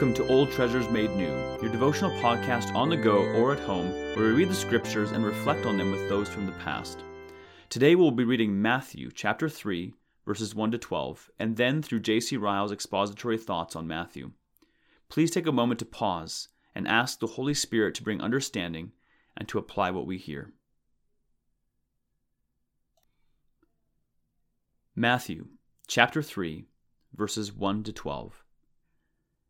Welcome to Old Treasures Made New, your devotional podcast on the go or at home, where we read the scriptures and reflect on them with those from the past. Today we'll be reading Matthew chapter 3, verses 1 to 12, and then through J.C. Ryle's expository thoughts on Matthew. Please take a moment to pause and ask the Holy Spirit to bring understanding and to apply what we hear. Matthew chapter 3, verses 1 to 12.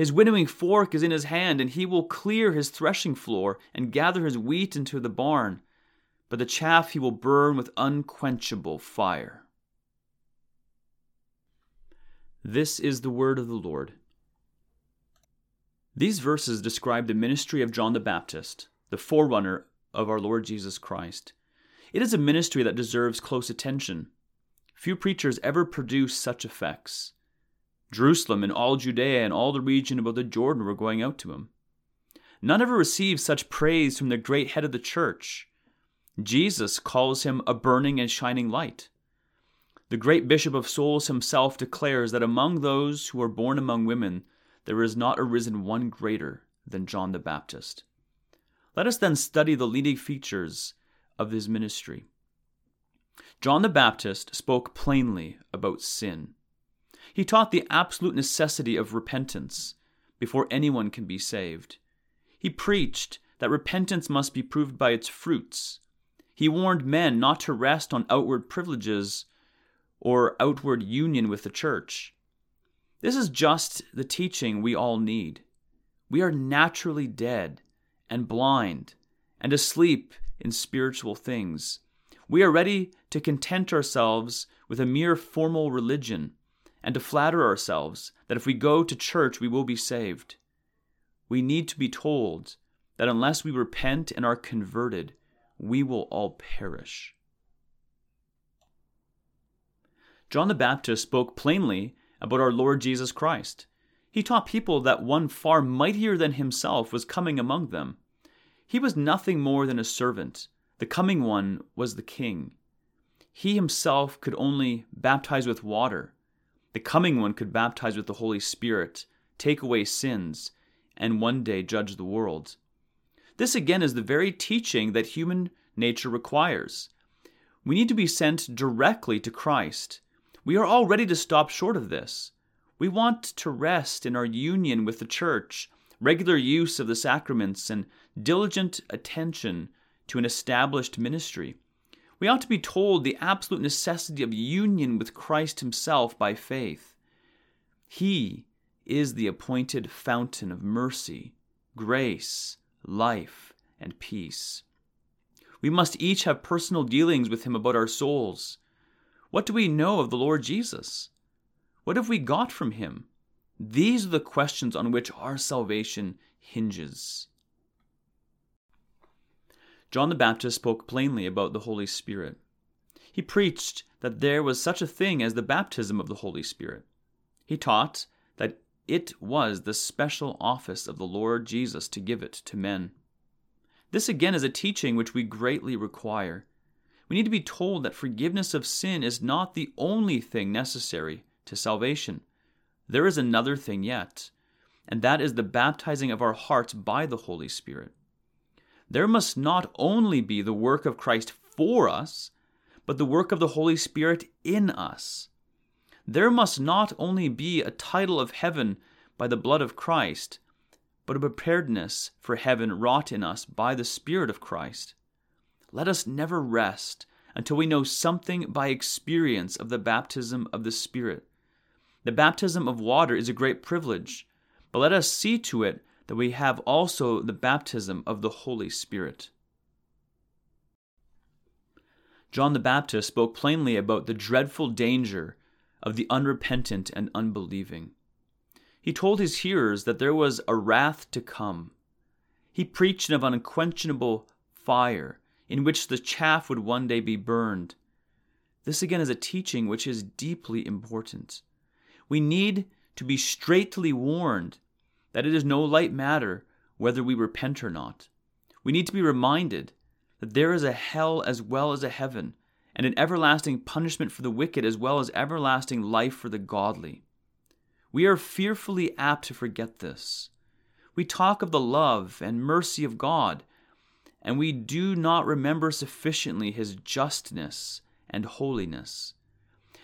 His winnowing fork is in his hand, and he will clear his threshing floor and gather his wheat into the barn. But the chaff he will burn with unquenchable fire. This is the word of the Lord. These verses describe the ministry of John the Baptist, the forerunner of our Lord Jesus Christ. It is a ministry that deserves close attention. Few preachers ever produce such effects. Jerusalem and all Judea and all the region about the Jordan were going out to him. None ever received such praise from the great head of the church. Jesus calls him a burning and shining light. The great Bishop of Souls himself declares that among those who are born among women, there is not arisen one greater than John the Baptist. Let us then study the leading features of his ministry. John the Baptist spoke plainly about sin. He taught the absolute necessity of repentance before anyone can be saved. He preached that repentance must be proved by its fruits. He warned men not to rest on outward privileges or outward union with the church. This is just the teaching we all need. We are naturally dead and blind and asleep in spiritual things. We are ready to content ourselves with a mere formal religion and to flatter ourselves that if we go to church we will be saved. We need to be told that unless we repent and are converted, we will all perish. John the Baptist spoke plainly about our Lord Jesus Christ. He taught people that one far mightier than himself was coming among them. He was nothing more than a servant. The coming one was the king. He himself could only baptize with water. The coming one could baptize with the Holy Spirit, take away sins, and one day judge the world. This again is the very teaching that human nature requires. We need to be sent directly to Christ. We are all ready to stop short of this. We want to rest in our union with the church, regular use of the sacraments, and diligent attention to an established ministry. We ought to be told the absolute necessity of union with Christ Himself by faith. He is the appointed fountain of mercy, grace, life, and peace. We must each have personal dealings with Him about our souls. What do we know of the Lord Jesus? What have we got from Him? These are the questions on which our salvation hinges. John the Baptist spoke plainly about the Holy Spirit. He preached that there was such a thing as the baptism of the Holy Spirit. He taught that it was the special office of the Lord Jesus to give it to men. This again is a teaching which we greatly require. We need to be told that forgiveness of sin is not the only thing necessary to salvation. There is another thing yet, and that is the baptizing of our hearts by the Holy Spirit. There must not only be the work of Christ for us, but the work of the Holy Spirit in us. There must not only be a title of heaven by the blood of Christ, but a preparedness for heaven wrought in us by the Spirit of Christ. Let us never rest until we know something by experience of the baptism of the Spirit. The baptism of water is a great privilege, but let us see to it that we have also the baptism of the Holy Spirit. John the Baptist spoke plainly about the dreadful danger of the unrepentant and unbelieving. He told his hearers that there was a wrath to come. He preached of unquenchable fire in which the chaff would one day be burned. This again is a teaching which is deeply important. We need to be straightly warned that it is no light matter whether we repent or not. We need to be reminded that there is a hell as well as a heaven, and an everlasting punishment for the wicked as well as everlasting life for the godly. We are fearfully apt to forget this. We talk of the love and mercy of God, and we do not remember sufficiently his justness and holiness.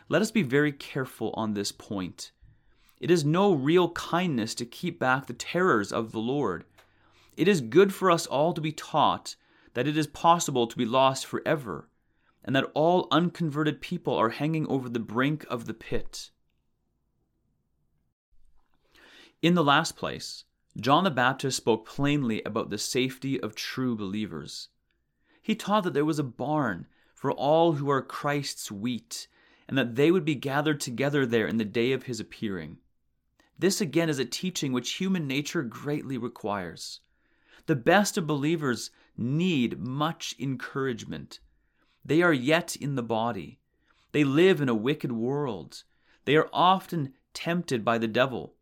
Let us be very careful on this point. It is no real kindness to keep back the terrors of the Lord. It is good for us all to be taught that it is possible to be lost forever, and that all unconverted people are hanging over the brink of the pit. In the last place, John the Baptist spoke plainly about the safety of true believers. He taught that there was a barn for all who are Christ's wheat, and that they would be gathered together there in the day of his appearing. This again is a teaching which human nature greatly requires. The best of believers need much encouragement. They are yet in the body. They live in a wicked world. They are often tempted by the devil.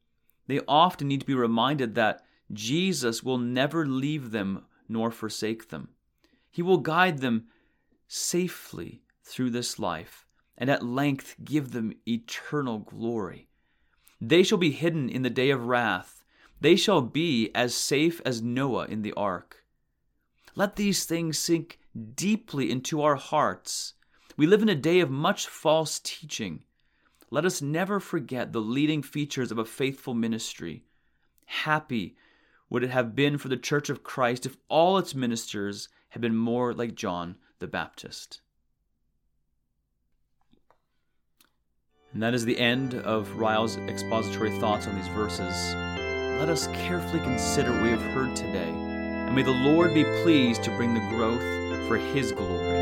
They often need to be reminded that Jesus will never leave them nor forsake them. He will guide them safely through this life and at length give them eternal glory. They shall be hidden in the day of wrath. They shall be as safe as Noah in the ark. Let these things sink deeply into our hearts. We live in a day of much false teaching. Let us never forget the leading features of a faithful ministry. Happy would it have been for the Church of Christ if all its ministers had been more like John the Baptist. And that is the end of Ryle's expository thoughts on these verses. Let us carefully consider what we have heard today, and may the Lord be pleased to bring the growth for His glory.